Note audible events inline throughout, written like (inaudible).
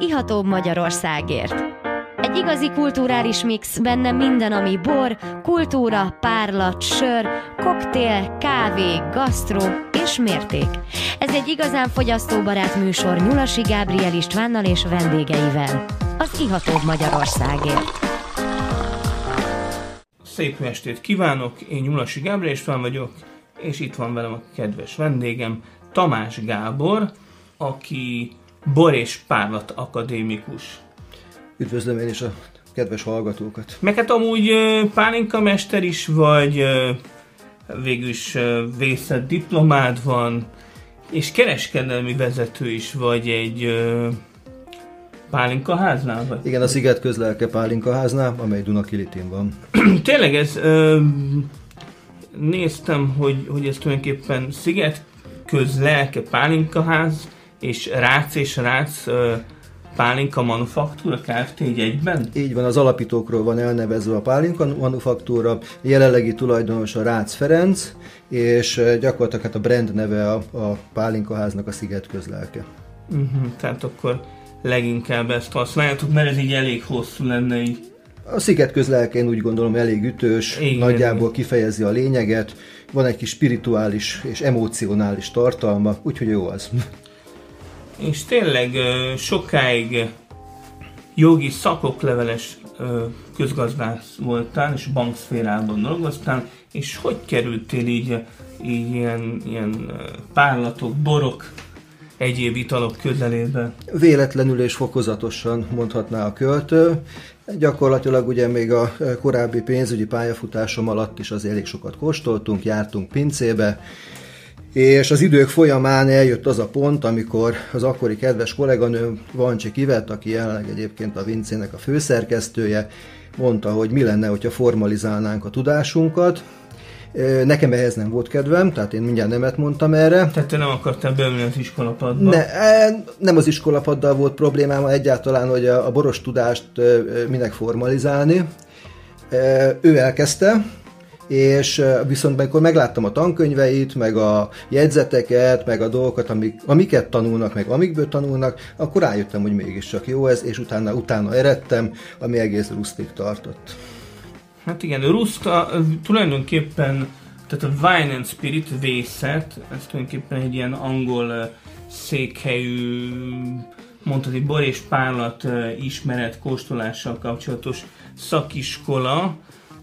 ihatóbb Magyarországért. Egy igazi kulturális mix, benne minden, ami bor, kultúra, párlat, sör, koktél, kávé, gasztró és mérték. Ez egy igazán fogyasztóbarát műsor Nyulasi Gábriel Istvánnal és vendégeivel. Az ihatóbb Magyarországért. Szép estét kívánok, én Nyulasi Gábriel István vagyok, és itt van velem a kedves vendégem, Tamás Gábor, aki bor és párlat akadémikus. Üdvözlöm én is a kedves hallgatókat. Meg hát amúgy pálinka mester is vagy, végül is vészett diplomád van, és kereskedelmi vezető is vagy egy pálinkaháznál? Vagy? Igen, a Sziget közlelke pálinkaháznál, amely Dunakilitin van. (clears throat) Tényleg ez, ö, néztem, hogy, hogy ez tulajdonképpen Sziget közlelke pálinkaház, és Rác és Rác Pálinka Manufaktúra Kft. egyben? Így van, az alapítókról van elnevezve a Pálinka Manufaktúra, jelenlegi tulajdonos a Rácz Ferenc, és gyakorlatilag hát a brand neve a, a Pálinkaháznak a Sziget közlelke. Uh-huh, tehát akkor leginkább ezt használjátok, mert ez így elég hosszú lenne így. A sziget közlelkén úgy gondolom elég ütős, igen, nagyjából kifejezi a lényeget, van egy kis spirituális és emocionális tartalma, úgyhogy jó az. És tényleg sokáig jogi szakokleveles közgazdász voltál, és bankszférában dolgoztál, és hogy kerültél így, így ilyen, ilyen párlatok, borok egyéb italok közelébe. Véletlenül és fokozatosan mondhatná a költő. Gyakorlatilag ugye még a korábbi pénzügyi pályafutásom alatt is az elég sokat kóstoltunk, jártunk pincébe, és az idők folyamán eljött az a pont, amikor az akkori kedves kolléganő Vancsi Kivet, aki jelenleg egyébként a Vincének a főszerkesztője, mondta, hogy mi lenne, hogyha formalizálnánk a tudásunkat, Nekem ehhez nem volt kedvem, tehát én mindjárt nemet mondtam erre. Tehát te nem akartál beülni az iskolapadba? Ne, nem az iskolapaddal volt problémám, egyáltalán, hogy a, a boros tudást minek formalizálni. Ő elkezdte, és viszont amikor megláttam a tankönyveit, meg a jegyzeteket, meg a dolgokat, amik, amiket tanulnak, meg amikből tanulnak, akkor rájöttem, hogy mégiscsak jó ez, és utána, utána eredtem, ami egész rusztig tartott. Hát igen, Ruszka tulajdonképpen, tehát a Wine and Spirit vészet, ez tulajdonképpen egy ilyen angol székhelyű, mondhatni bor és párlat ismeret kóstolással kapcsolatos szakiskola,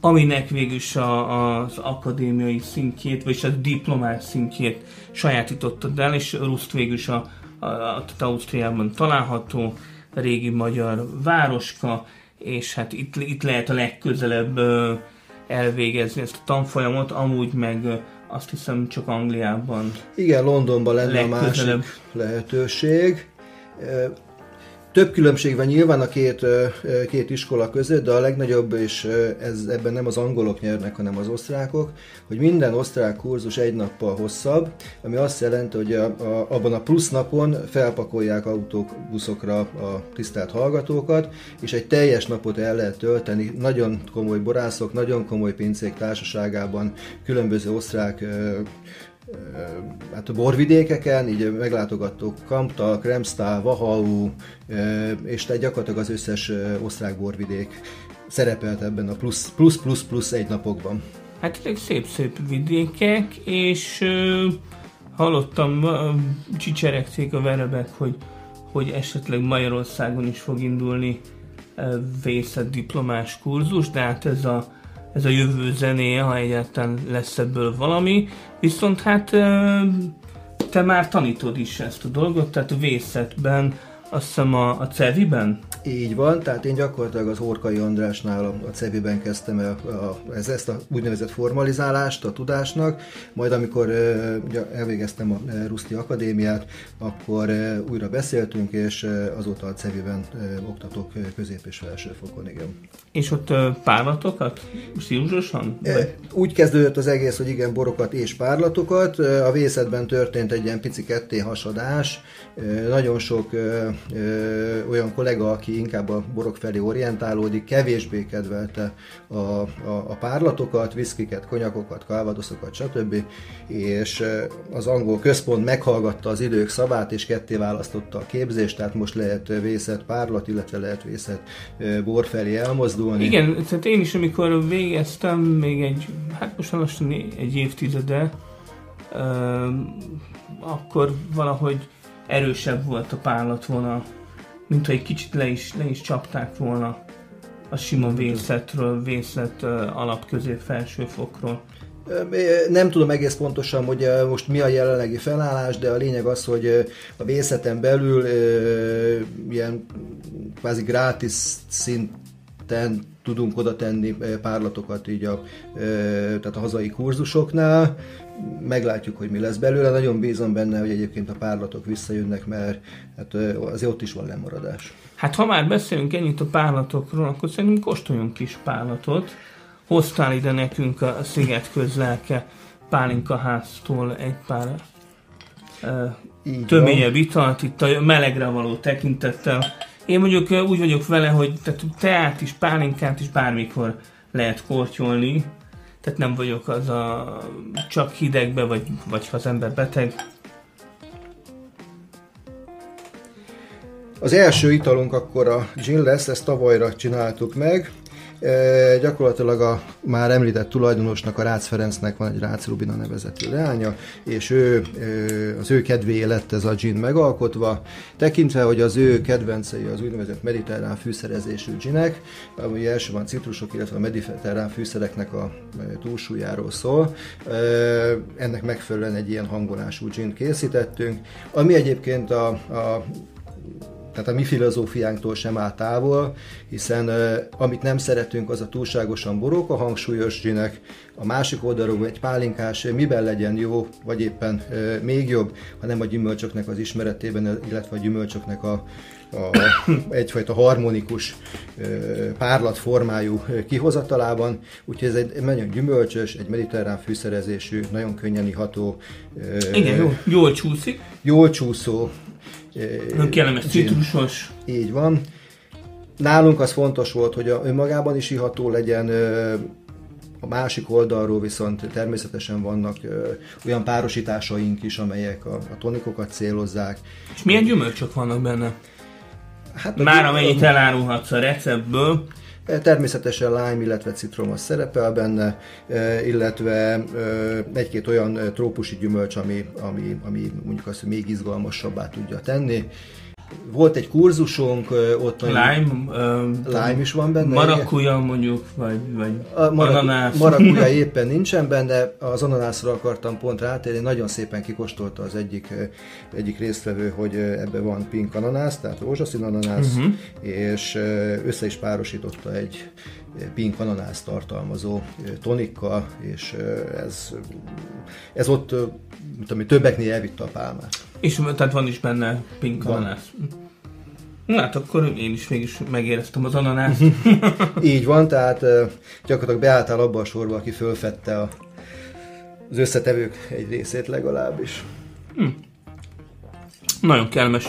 aminek végül is a, az akadémiai szintjét, vagy a diplomás szintjét sajátítottad el, és Ruszt végül is a, a, a, Ausztriában található régi magyar városka, és hát itt, itt lehet a legközelebb elvégezni ezt a tanfolyamot, amúgy meg azt hiszem csak Angliában. Igen, Londonban lenne a másik lehetőség. Több különbség van nyilván a két, két iskola között, de a legnagyobb, és ez, ebben nem az angolok nyernek, hanem az osztrákok, hogy minden osztrák kurzus egy nappal hosszabb, ami azt jelenti, hogy a, a, abban a plusz napon felpakolják autók, buszokra a tisztelt hallgatókat, és egy teljes napot el lehet tölteni nagyon komoly borászok, nagyon komoly pincék társaságában, különböző osztrák hát a borvidékeken, így meglátogattuk Kampta, Kremsta, Vahau, és tehát gyakorlatilag az összes osztrák borvidék szerepelt ebben a plusz, plusz, plusz, plusz egy napokban. Hát ezek szép-szép vidékek, és uh, hallottam, uh, csicseregték a verebek, hogy, hogy esetleg Magyarországon is fog indulni vészett diplomás kurzus, de hát ez a ez a jövő zenéje, ha egyáltalán lesz ebből valami. Viszont hát te már tanítod is ezt a dolgot, tehát vészetben, azt hiszem a, a Ceviben? Így van, tehát én gyakorlatilag az Orkai Andrásnál a, CEVI-ben kezdtem el a, ez, ezt a úgynevezett formalizálást a tudásnak, majd amikor uh, elvégeztem a uh, Ruszti Akadémiát, akkor uh, újra beszéltünk, és uh, azóta a CEVI-ben oktatok közép- és felsőfokon, igen. És ott párlatokat? Stílusosan? Úgy kezdődött az egész, hogy igen, borokat és párlatokat. A vészetben történt egy ilyen pici ketté hasadás, nagyon sok ö, olyan kollega, aki inkább a borok felé orientálódik, kevésbé kedvelte a, a, a párlatokat, viszkiket, konyakokat, kálvadoszokat, stb. És az angol központ meghallgatta az idők szabát, és ketté választotta a képzést, tehát most lehet vészett párlat, illetve lehet vészett bor felé elmozdulni. Igen, tehát én is, amikor végeztem, még egy, hát most lassan egy évtizede, akkor valahogy erősebb volt a párlatvonal, mint hogy egy kicsit le is, le is csapták volna a sima vészetről, vészet alap közép felsőfokról. Nem tudom egész pontosan, hogy most mi a jelenlegi felállás, de a lényeg az, hogy a vészeten belül ilyen kvázi gratis szinten tudunk oda tenni párlatokat így a, tehát a hazai kurzusoknál, meglátjuk, hogy mi lesz belőle. Nagyon bízom benne, hogy egyébként a párlatok visszajönnek, mert hát azért ott is van lemaradás. Hát ha már beszélünk ennyit a párlatokról, akkor szerintem kóstoljunk kis párlatot. Hoztál ide nekünk a Sziget közlelke Pálinka háztól egy pár uh, töményebb italt, itt a melegre való tekintettel. Én mondjuk úgy vagyok vele, hogy tehát teát is, pálinkát is bármikor lehet kortyolni, tehát nem vagyok az a csak hidegbe, vagy, vagy ha az ember beteg. Az első italunk akkor a gin lesz, ezt tavalyra csináltuk meg. E, gyakorlatilag a már említett tulajdonosnak, a Rácz Ferencnek van egy Rácz Rubina nevezetű leánya, és ő, e, az ő kedvéé lett ez a gin megalkotva, tekintve, hogy az ő kedvencei az úgynevezett mediterrán fűszerezésű ginek, ami elsőben citrusok, illetve a mediterrán fűszereknek a e, túlsúlyáról szól. Ennek megfelelően egy ilyen hangolású gin készítettünk, ami egyébként a, a tehát a mi filozófiánktól sem áll távol, hiszen amit nem szeretünk, az a túlságosan borok, a hangsúlyos zsinek, a másik oldalról egy pálinkás miben legyen jó, vagy éppen még jobb, hanem a gyümölcsöknek az ismeretében, illetve a gyümölcsöknek a, a, (coughs) egyfajta harmonikus párlat formájú kihozatalában, úgyhogy ez egy nagyon gyümölcsös, egy mediterrán fűszerezésű, nagyon könnyen iható. Igen, jó, jól csúszik. Jól csúszó, nem kellemes citrusos. Így van. Nálunk az fontos volt, hogy a önmagában is iható legyen, a másik oldalról viszont természetesen vannak ö, olyan párosításaink is, amelyek a, a tonikokat célozzák. És milyen gyümölcsök vannak benne? Hát Már amennyit elárulhatsz a receptből. Természetesen lime, illetve citromos szerepel benne, illetve egy-két olyan trópusi gyümölcs, ami, ami, ami mondjuk azt, hogy még izgalmasabbá tudja tenni. Volt egy kurzusunk, ott Lime, uh, lime is van benne. Marakuja mondjuk, vagy, vagy a marak, ananász. Marakuja (laughs) éppen nincsen benne, az ananászra akartam pont rátérni, nagyon szépen kikóstolta az egyik, egyik résztvevő, hogy ebbe van pink ananász, tehát rózsaszín ananász, uh-huh. és össze is párosította egy pink ananász tartalmazó tonikkal, és ez, ez ott mint többeknél elvitte a pálmát. És tehát van is benne pink ananász. Na hát akkor én is mégis megéreztem az ananászt. (laughs) Így van, tehát gyakorlatilag beálltál abba a sorba, aki fölfedte a, az összetevők egy részét legalábbis. Hm. Nagyon kellemes.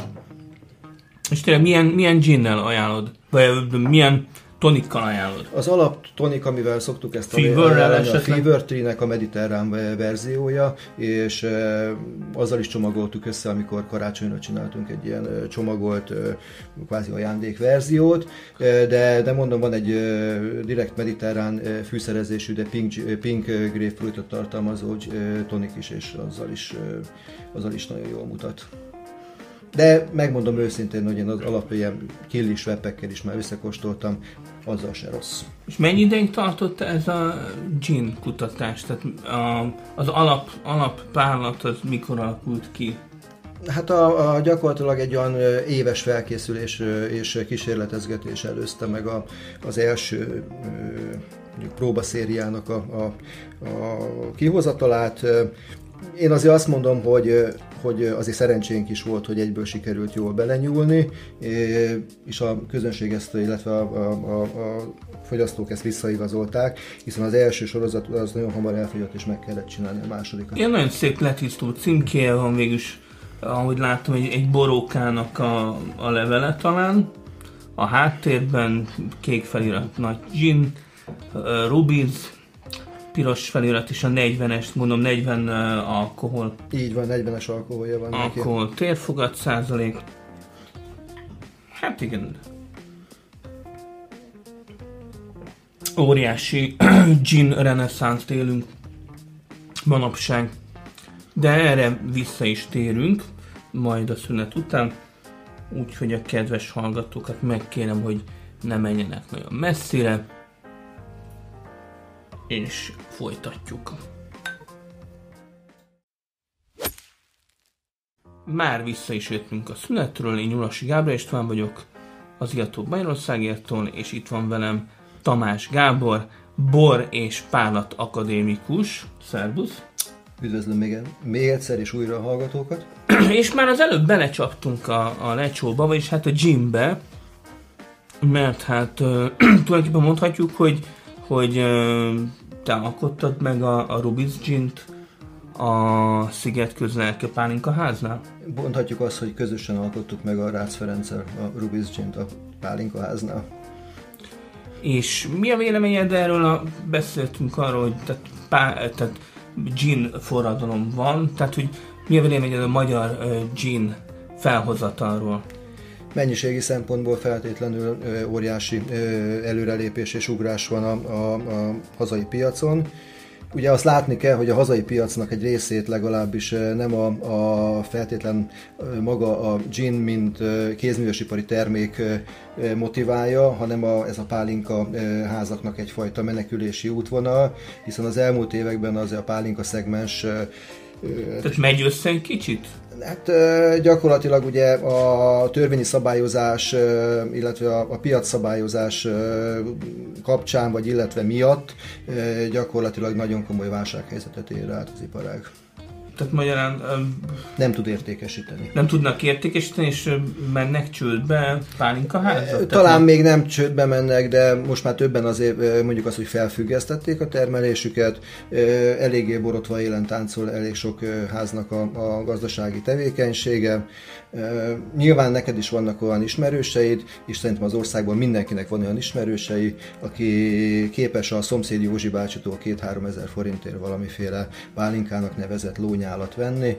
És tényleg milyen, milyen ginnel ajánlod? Vagy milyen tonikkal ajánlod? Az alap tonik, amivel szoktuk ezt a ajánlani, a Fever Tree-nek a mediterrán verziója, és e, azzal is csomagoltuk össze, amikor karácsonyra csináltunk egy ilyen e, csomagolt, e, kvázi ajándékverziót, e, de, de mondom, van egy e, direkt mediterrán e, fűszerezésű, de pink, pink grapefruitot tartalmazó e, tonik is, és azzal is, e, azzal is nagyon jól mutat. De megmondom őszintén, hogy én az alapján killis webekkel is már összekóstoltam, azzal se rossz. És mennyi ideig tartott ez a gin kutatás? Tehát a, az alap, alappárlat az mikor alakult ki? Hát a, a gyakorlatilag egy olyan éves felkészülés és kísérletezgetés előzte meg a, az első mondjuk próbaszériának a, a, a kihozatalát. Én azért azt mondom, hogy, hogy azért szerencsénk is volt, hogy egyből sikerült jól belenyúlni, és a közönség ezt, illetve a, a, a, a fogyasztók ezt visszaigazolták, hiszen az első sorozat az nagyon hamar elfogyott, és meg kellett csinálni a másodikat. Ilyen nagyon szép letisztult címkéje van végülis ahogy látom, egy, egy borókának a, a levele talán. A háttérben kék felirat nagy gin, rubiz, piros felirat is a 40-es, mondom 40 uh, alkohol. Így van, 40-es alkoholja van Alkohol, neki. térfogat százalék. Hát igen. Óriási (clears throat) gin reneszánst élünk manapság. De erre vissza is térünk, majd a szünet után. Úgyhogy a kedves hallgatókat megkérem, hogy ne menjenek nagyon messzire. És folytatjuk. Már vissza is jöttünk a szünetről, én Nyulasi Gábor István vagyok, az Iató Magyarországértól, és itt van velem Tamás Gábor, bor és pállat akadémikus. Szerbusz! Üdvözlöm még, még egyszer és újra a hallgatókat. (clears throat) és már az előbb belecsaptunk a, a lecsóba, vagyis hát a gymbe, mert hát uh, (clears throat) tulajdonképpen mondhatjuk, hogy, hogy uh, te alkottad meg a, a Rubis Gint a Sziget közelke Pálinka háznál? Mondhatjuk azt, hogy közösen alkottuk meg a Rácz Ferenccel a Rubis Gint a Pálinka háznál. És mi a véleményed erről? A, beszéltünk arról, hogy tehát, pá, tehát gin forradalom van, tehát hogy mi a véleményed a magyar uh, gin felhozatalról? Mennyiségi szempontból feltétlenül óriási előrelépés és ugrás van a, a, a hazai piacon. Ugye azt látni kell, hogy a hazai piacnak egy részét legalábbis nem a, a feltétlen maga a gin, mint kézművesipari termék motiválja, hanem a, ez a pálinka házaknak egyfajta menekülési útvonal, hiszen az elmúlt években az a pálinka szegmens tehát megy össze egy kicsit? Hát gyakorlatilag ugye a törvényi szabályozás, illetve a, piac szabályozás kapcsán, vagy illetve miatt gyakorlatilag nagyon komoly válsághelyzetet ér át az iparág. Tehát magyarán... Nem tud értékesíteni. Nem tudnak értékesíteni, és mennek csődbe pálinka házat? Talán Tehát még nem csődbe mennek, de most már többen azért mondjuk azt, hogy felfüggesztették a termelésüket. Eléggé borotva élen táncol elég sok háznak a, a gazdasági tevékenysége. Nyilván neked is vannak olyan ismerőseid, és szerintem az országban mindenkinek van olyan ismerősei, aki képes a szomszéd Józsi bácsitól két-három ezer forintért valamiféle pálinkának nevezett lónyálat venni.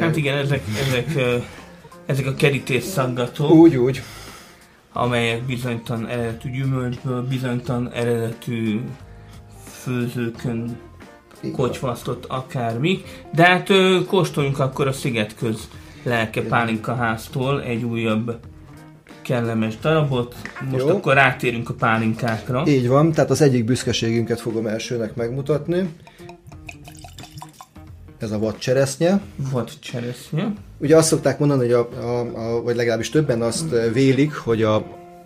Hát igen, ezek, ezek, ezek a kerítés szaggatók. Úgy, úgy. Amelyek bizonytalan eredetű gyümölcsből, bizonytalan eredetű főzőkön kocsvasztott akármi. De hát kóstoljunk akkor a sziget köz lelke pálinka háztól egy újabb kellemes darabot. Most Jó. akkor rátérünk a pálinkákra. Így van, tehát az egyik büszkeségünket fogom elsőnek megmutatni. Ez a vadcseresznye. Vadcseresznye. Ugye azt szokták mondani, hogy a, a, a, vagy legalábbis többen azt vélik, hogy a,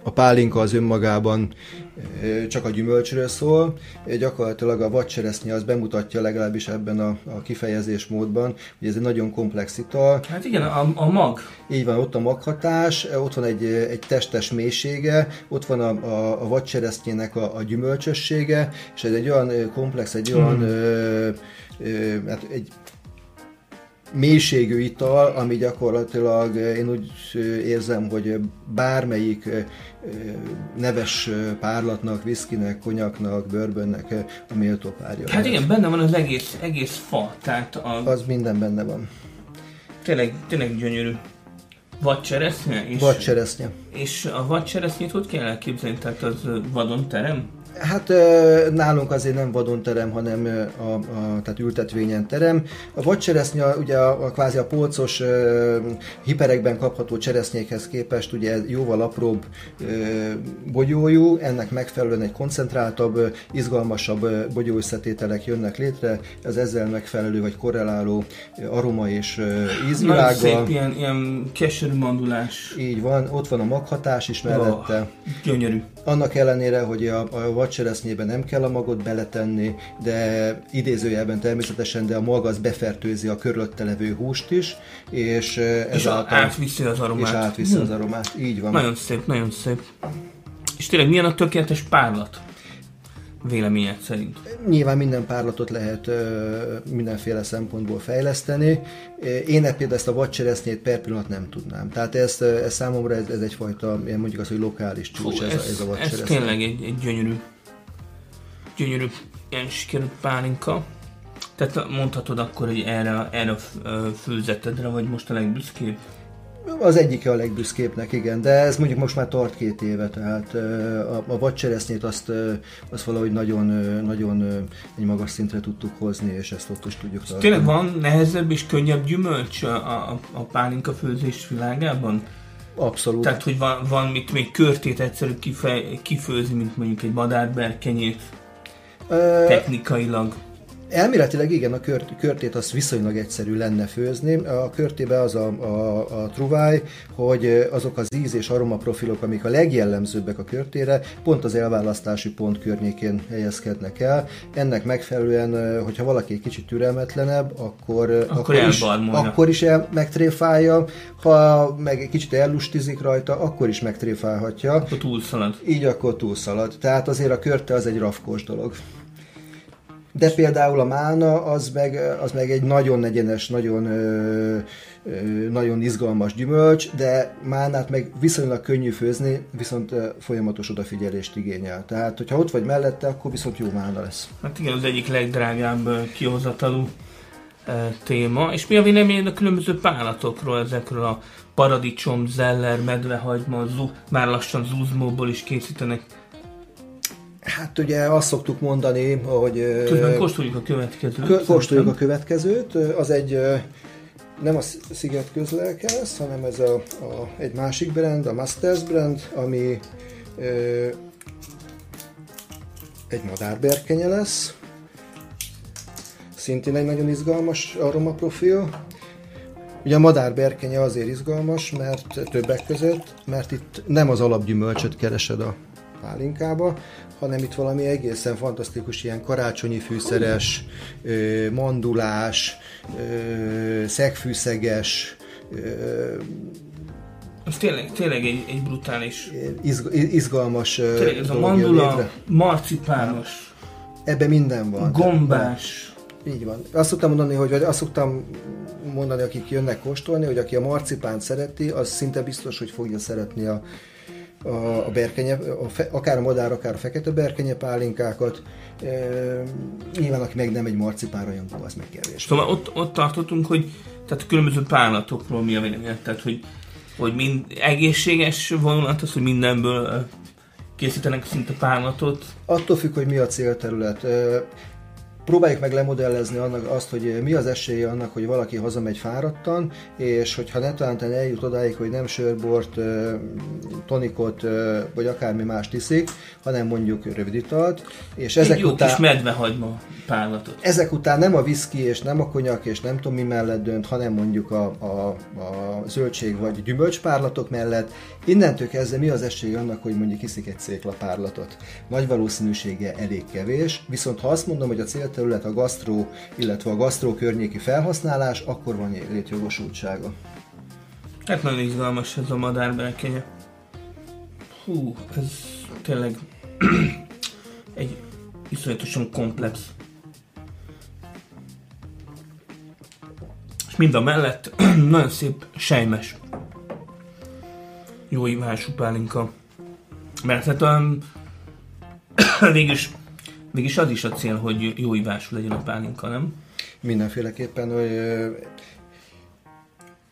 a pálinka az önmagában csak a gyümölcsről szól. Gyakorlatilag a vadcseresznye az bemutatja legalábbis ebben a, a kifejezés módban, hogy ez egy nagyon komplex ital. Hát igen, a, a mag. Így van, ott a maghatás, ott van egy, egy testes mélysége, ott van a, a, a vadcseresznyének a, a gyümölcsössége, és ez egy olyan komplex, egy olyan hmm. ö, ö, hát egy mélységű ital, ami gyakorlatilag én úgy érzem, hogy bármelyik neves párlatnak, viszkinek, konyaknak, bőrbönnek a méltó párja. Hát igen, benne van az egész, egész fa, tehát a... Az minden benne van. Tényleg, tényleg gyönyörű. Vadcseresznye? És, vadcseresznye. És a vadcseresznyét hogy kell elképzelni? Tehát az vadon terem? Hát nálunk azért nem vadon terem, hanem a, a, tehát ültetvényen terem. A vadcseresznye ugye a, a kvázi a polcos hiperekben kapható cseresznyékhez képest ugye jóval apróbb bogyójú, ennek megfelelően egy koncentráltabb, izgalmasabb bogyóösszetételek jönnek létre, az ezzel megfelelő vagy korreláló aroma és ízvilága. Nagyon szép, ilyen, ilyen keserű mandulás. Így van, ott van a maghatás is mellette. Oh, gyönyörű. Annak ellenére, hogy a, a vadcseresznyébe nem kell a magot beletenni, de idézőjelben természetesen, de a mag az befertőzi a körülötte levő húst is, és ez és átviszi az aromát. És átviszi az aromát, így van. Nagyon szép, nagyon szép. És tényleg milyen a tökéletes párlat? véleményed szerint? Nyilván minden párlatot lehet mindenféle szempontból fejleszteni. Én például ezt a vadcseresznyét per pillanat nem tudnám. Tehát ez, ez számomra ez, ez egyfajta, mondjuk az, hogy lokális csúcs, Fú, ez, ez, ez a vadcseresznye. Ez tényleg egy, egy gyönyörű, gyönyörű ilyen sikerült pálinka. Tehát mondhatod akkor, hogy erre, erre a főzetedre vagy most a legbüszkébb? Az egyike a legbüszkébbnek, igen, de ez mondjuk most már tart két éve, tehát a, a vadcseresznyét azt, azt valahogy nagyon, nagyon egy magas szintre tudtuk hozni, és ezt ott is tudjuk tartani. Tényleg van nehezebb és könnyebb gyümölcs a, a, a pálinka főzés világában? Abszolút. Tehát, hogy van, van mit még körtét egyszerű kifej, kifőzni, mint mondjuk egy madárberkenyét? Technikailag. Elméletileg igen, a kört, körtét azt viszonylag egyszerű lenne főzni. A körtébe az a, a, a truváj, hogy azok az íz és aroma profilok, amik a legjellemzőbbek a körtére, pont az elválasztási pont környékén helyezkednek el. Ennek megfelelően, hogyha valaki egy kicsit türelmetlenebb, akkor, akkor, akkor is, akkor is el, megtréfálja, ha meg egy kicsit ellustizik rajta, akkor is megtréfálhatja. Akkor túlszalad. Így akkor túlszalad. Tehát azért a körte az egy rafkós dolog. De például a mána az meg, az meg egy nagyon egyenes, nagyon, nagyon izgalmas gyümölcs, de mánát meg viszonylag könnyű főzni, viszont folyamatos odafigyelést igényel. Tehát, hogyha ott vagy mellette, akkor viszont jó mána lesz. Hát igen, az egyik legdrágább kihozatalú téma. És mi a véleményed a különböző pálatokról, ezekről a paradicsom, zeller, medvehagyma, zu, már lassan zuzmóból is készítenek Hát ugye azt szoktuk mondani, hogy... Közben kóstoljuk a következőt. Kóstoljuk a következőt. Az egy nem a Sziget közlelkez, hanem ez a, a, egy másik brand, a Masters brand, ami ö, egy madárberkenye lesz. Szintén egy nagyon izgalmas aromaprofil. Ugye a madárberkenye azért izgalmas, mert többek között, mert itt nem az alapgyümölcsöt keresed a pálinkába, hanem itt valami egészen fantasztikus, ilyen karácsonyi fűszeres, mandulás, szegfűszeges, az tényleg, tényleg egy, egy brutális... Izg, izgalmas tényleg, ez a mandula, marcipános. Ebben minden van. Gombás. Így van. Azt szoktam mondani, hogy vagy azt szoktam mondani, akik jönnek kóstolni, hogy aki a marcipánt szereti, az szinte biztos, hogy fogja szeretni a, a, a berkenye, a fe, akár a madár, akár a fekete berkenye pálinkákat. E, nyilván, aki meg nem egy marcipán rajongó, az meg kevés. Szóval ott, ott tartottunk, hogy tehát különböző pálatokról mi a véleményed? Tehát, hogy, hogy mind egészséges vonulat az, hogy mindenből készítenek szinte pálatot? Attól függ, hogy mi a célterület próbáljuk meg lemodellezni annak azt, hogy mi az esélye annak, hogy valaki hazamegy fáradtan, és hogyha netalántán eljut odáig, hogy nem sörbort, tonikot, vagy akármi más tiszik, hanem mondjuk rövid italt, és ezek jó után... kis medvehagyma pálatot. Ezek után nem a viszki, és nem a konyak, és nem tudom mi mellett dönt, hanem mondjuk a, a, a zöldség vagy gyümölcspárlatok mellett. Innentől kezdve mi az esély annak, hogy mondjuk iszik egy széklapárlatot? Nagy valószínűsége elég kevés, viszont ha azt mondom, hogy a cél terület a gasztró, illetve a gasztró környéki felhasználás, akkor van létjogosultsága. Hát nagyon izgalmas ez a madárbelkenye. Hú, ez tényleg (clears throat) egy iszonyatosan komplex. És mind a mellett (clears throat) nagyon szép sejmes. Jó ivású pálinka. Mert hát um, (clears throat) végülis Mégis az is a cél, hogy jó ivású legyen a pálinka, nem? Mindenféleképpen, hogy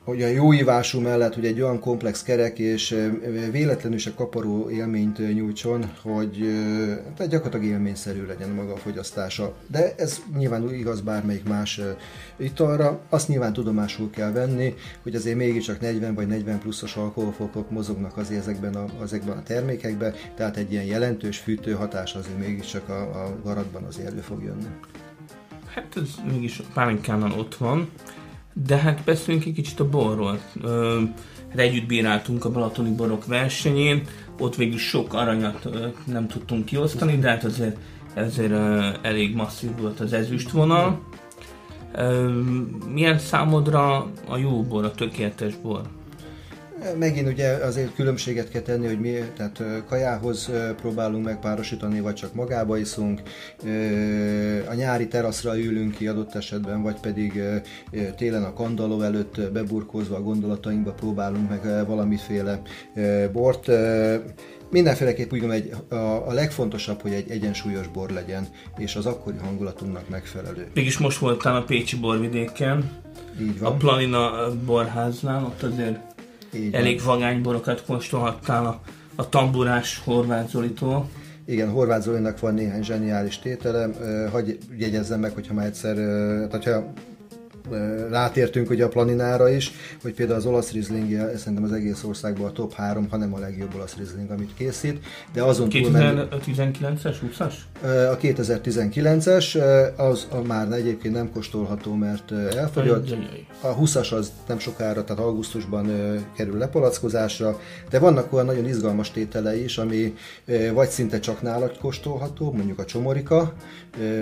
hogy a jó ívású mellett, hogy egy olyan komplex kerek és véletlenül se kaparó élményt nyújtson, hogy tehát gyakorlatilag élményszerű legyen maga a fogyasztása. De ez nyilván igaz bármelyik más italra. Azt nyilván tudomásul kell venni, hogy azért mégiscsak 40 vagy 40 pluszos alkoholfokok mozognak azért ezekben a, ezekben a termékekben, tehát egy ilyen jelentős fűtő hatás azért mégiscsak a, a garatban azért elő fog jönni. Hát ez mégis pálinkánál ott van. De hát beszéljünk egy kicsit a borról. Hát együtt bíráltunk a Balatoni Borok versenyén, ott végül sok aranyat nem tudtunk kiosztani, de hát azért ezért elég masszív volt az ezüstvonal. Milyen számodra a jó bor, a tökéletes bor? Megint ugye azért különbséget kell tenni, hogy mi, tehát kajához próbálunk megpárosítani, vagy csak magába iszunk, a nyári teraszra ülünk ki adott esetben, vagy pedig télen a kandaló előtt beburkózva a gondolatainkba próbálunk meg valamiféle bort. Mindenféleképp úgy gondolom, egy, a, a legfontosabb, hogy egy egyensúlyos bor legyen, és az akkori hangulatunknak megfelelő. Mégis most voltál a Pécsi borvidéken, Így van. a Planina borháznál, ott azért Így elég vagány borokat kóstolhattál a, a tamburás Horváth Zolitól. Igen, Horváth Zolinak van néhány zseniális tétele. Hagy jegyezzem meg, hogyha már egyszer, tehát ha rátértünk ugye a planinára is, hogy például az olasz Riesling szerintem az egész országban a top 3, hanem a legjobb olasz Riesling, amit készít. De azon 2019-es, 20-as? A 2019-es, az a már egyébként nem kóstolható, mert elfogyott. A 20-as az nem sokára, tehát augusztusban kerül lepalackozásra, de vannak olyan nagyon izgalmas tétele is, ami vagy szinte csak nála kóstolható, mondjuk a csomorika,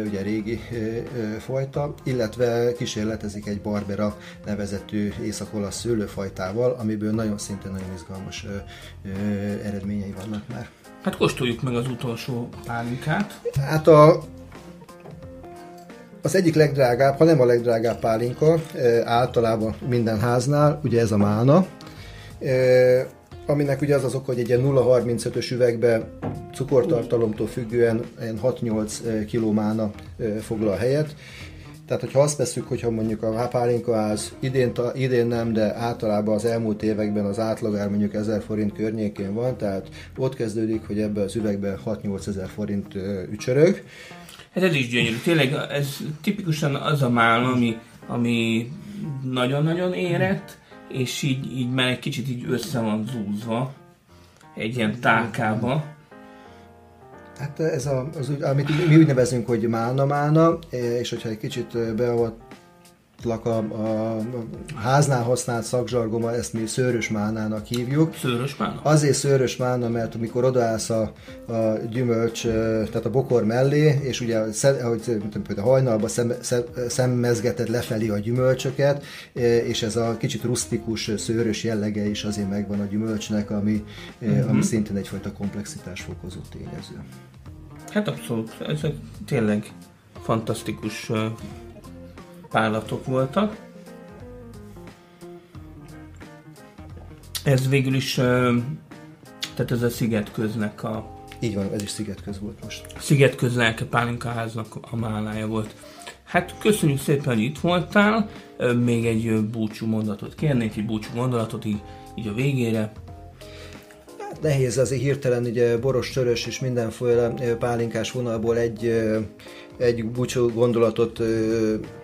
ugye régi fajta, illetve kísérletezik egy Barbera nevezetű észak-olasz szőlőfajtával, amiből nagyon szinte nagyon izgalmas eredményei vannak már. Hát kóstoljuk meg az utolsó pálinkát. Hát a, az egyik legdrágább, ha nem a legdrágább pálinka, általában minden háznál, ugye ez a mána, aminek ugye az az oka, hogy egy ilyen 0,35-ös üvegbe cukortartalomtól függően 6-8 kg mána foglal helyet. Tehát, hogyha azt veszük, hogyha mondjuk a pálinka ház idén, idén nem, de általában az elmúlt években az átlagár mondjuk 1000 forint környékén van, tehát ott kezdődik, hogy ebbe az üvegbe 6-8 ezer forint ücsörög. Hát ez is gyönyörű. Tényleg ez tipikusan az a mál, ami, ami nagyon-nagyon érett, és így, így már egy kicsit így össze van zúzva egy ilyen tálkába. Hát ez a, az, amit mi úgy nevezünk, hogy málna-málna, és hogyha egy kicsit beavat a, a, a háznál használt szakzsargoma, ezt mi szőrös mánának hívjuk. Szőrös mána? Azért szőrös mána, mert amikor odaállsz a, a gyümölcs, tehát a bokor mellé, és ugye ahogy például hajnalban szem, szem, szemmezgeted lefelé a gyümölcsöket, és ez a kicsit rustikus, szőrös jellege is azért megvan a gyümölcsnek, ami, uh-huh. ami szintén egyfajta komplexitás fokozó tényező. Hát abszolút, ezek tényleg fantasztikus pállatok voltak. Ez végül is, tehát ez a Szigetköznek a... Így van, ez is Szigetköz volt most. Szigetköz lelke pálinkaháznak a málája volt. Hát köszönjük szépen, hogy itt voltál. Még egy búcsú mondatot kérnék, egy búcsú gondolatot így, így a végére. Nehéz azért hirtelen ugye boros, törös és mindenféle pálinkás vonalból egy, egy búcsú gondolatot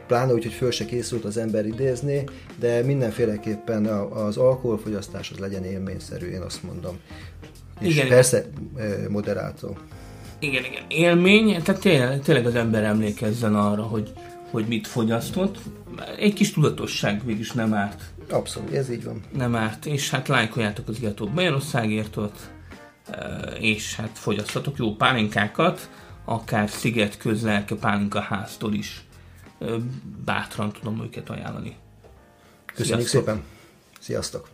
pláne úgy, hogy föl se készült az ember idézni, de mindenféleképpen az alkoholfogyasztás az legyen élményszerű, én azt mondom. És igen, persze moderáltó. Igen, igen. Élmény, tehát tényleg, tényleg az ember emlékezzen arra, hogy, hogy mit fogyasztott. Egy kis tudatosság végig nem árt. Abszolút, ez így van. Nem árt, és hát lájkoljátok az Igatók Magyarországért ott, és hát fogyasztatok jó pálinkákat, akár Sziget közlelke pálinka háztól is bátran tudom őket ajánlani. Köszönjük Sziasztok. szépen! Sziasztok!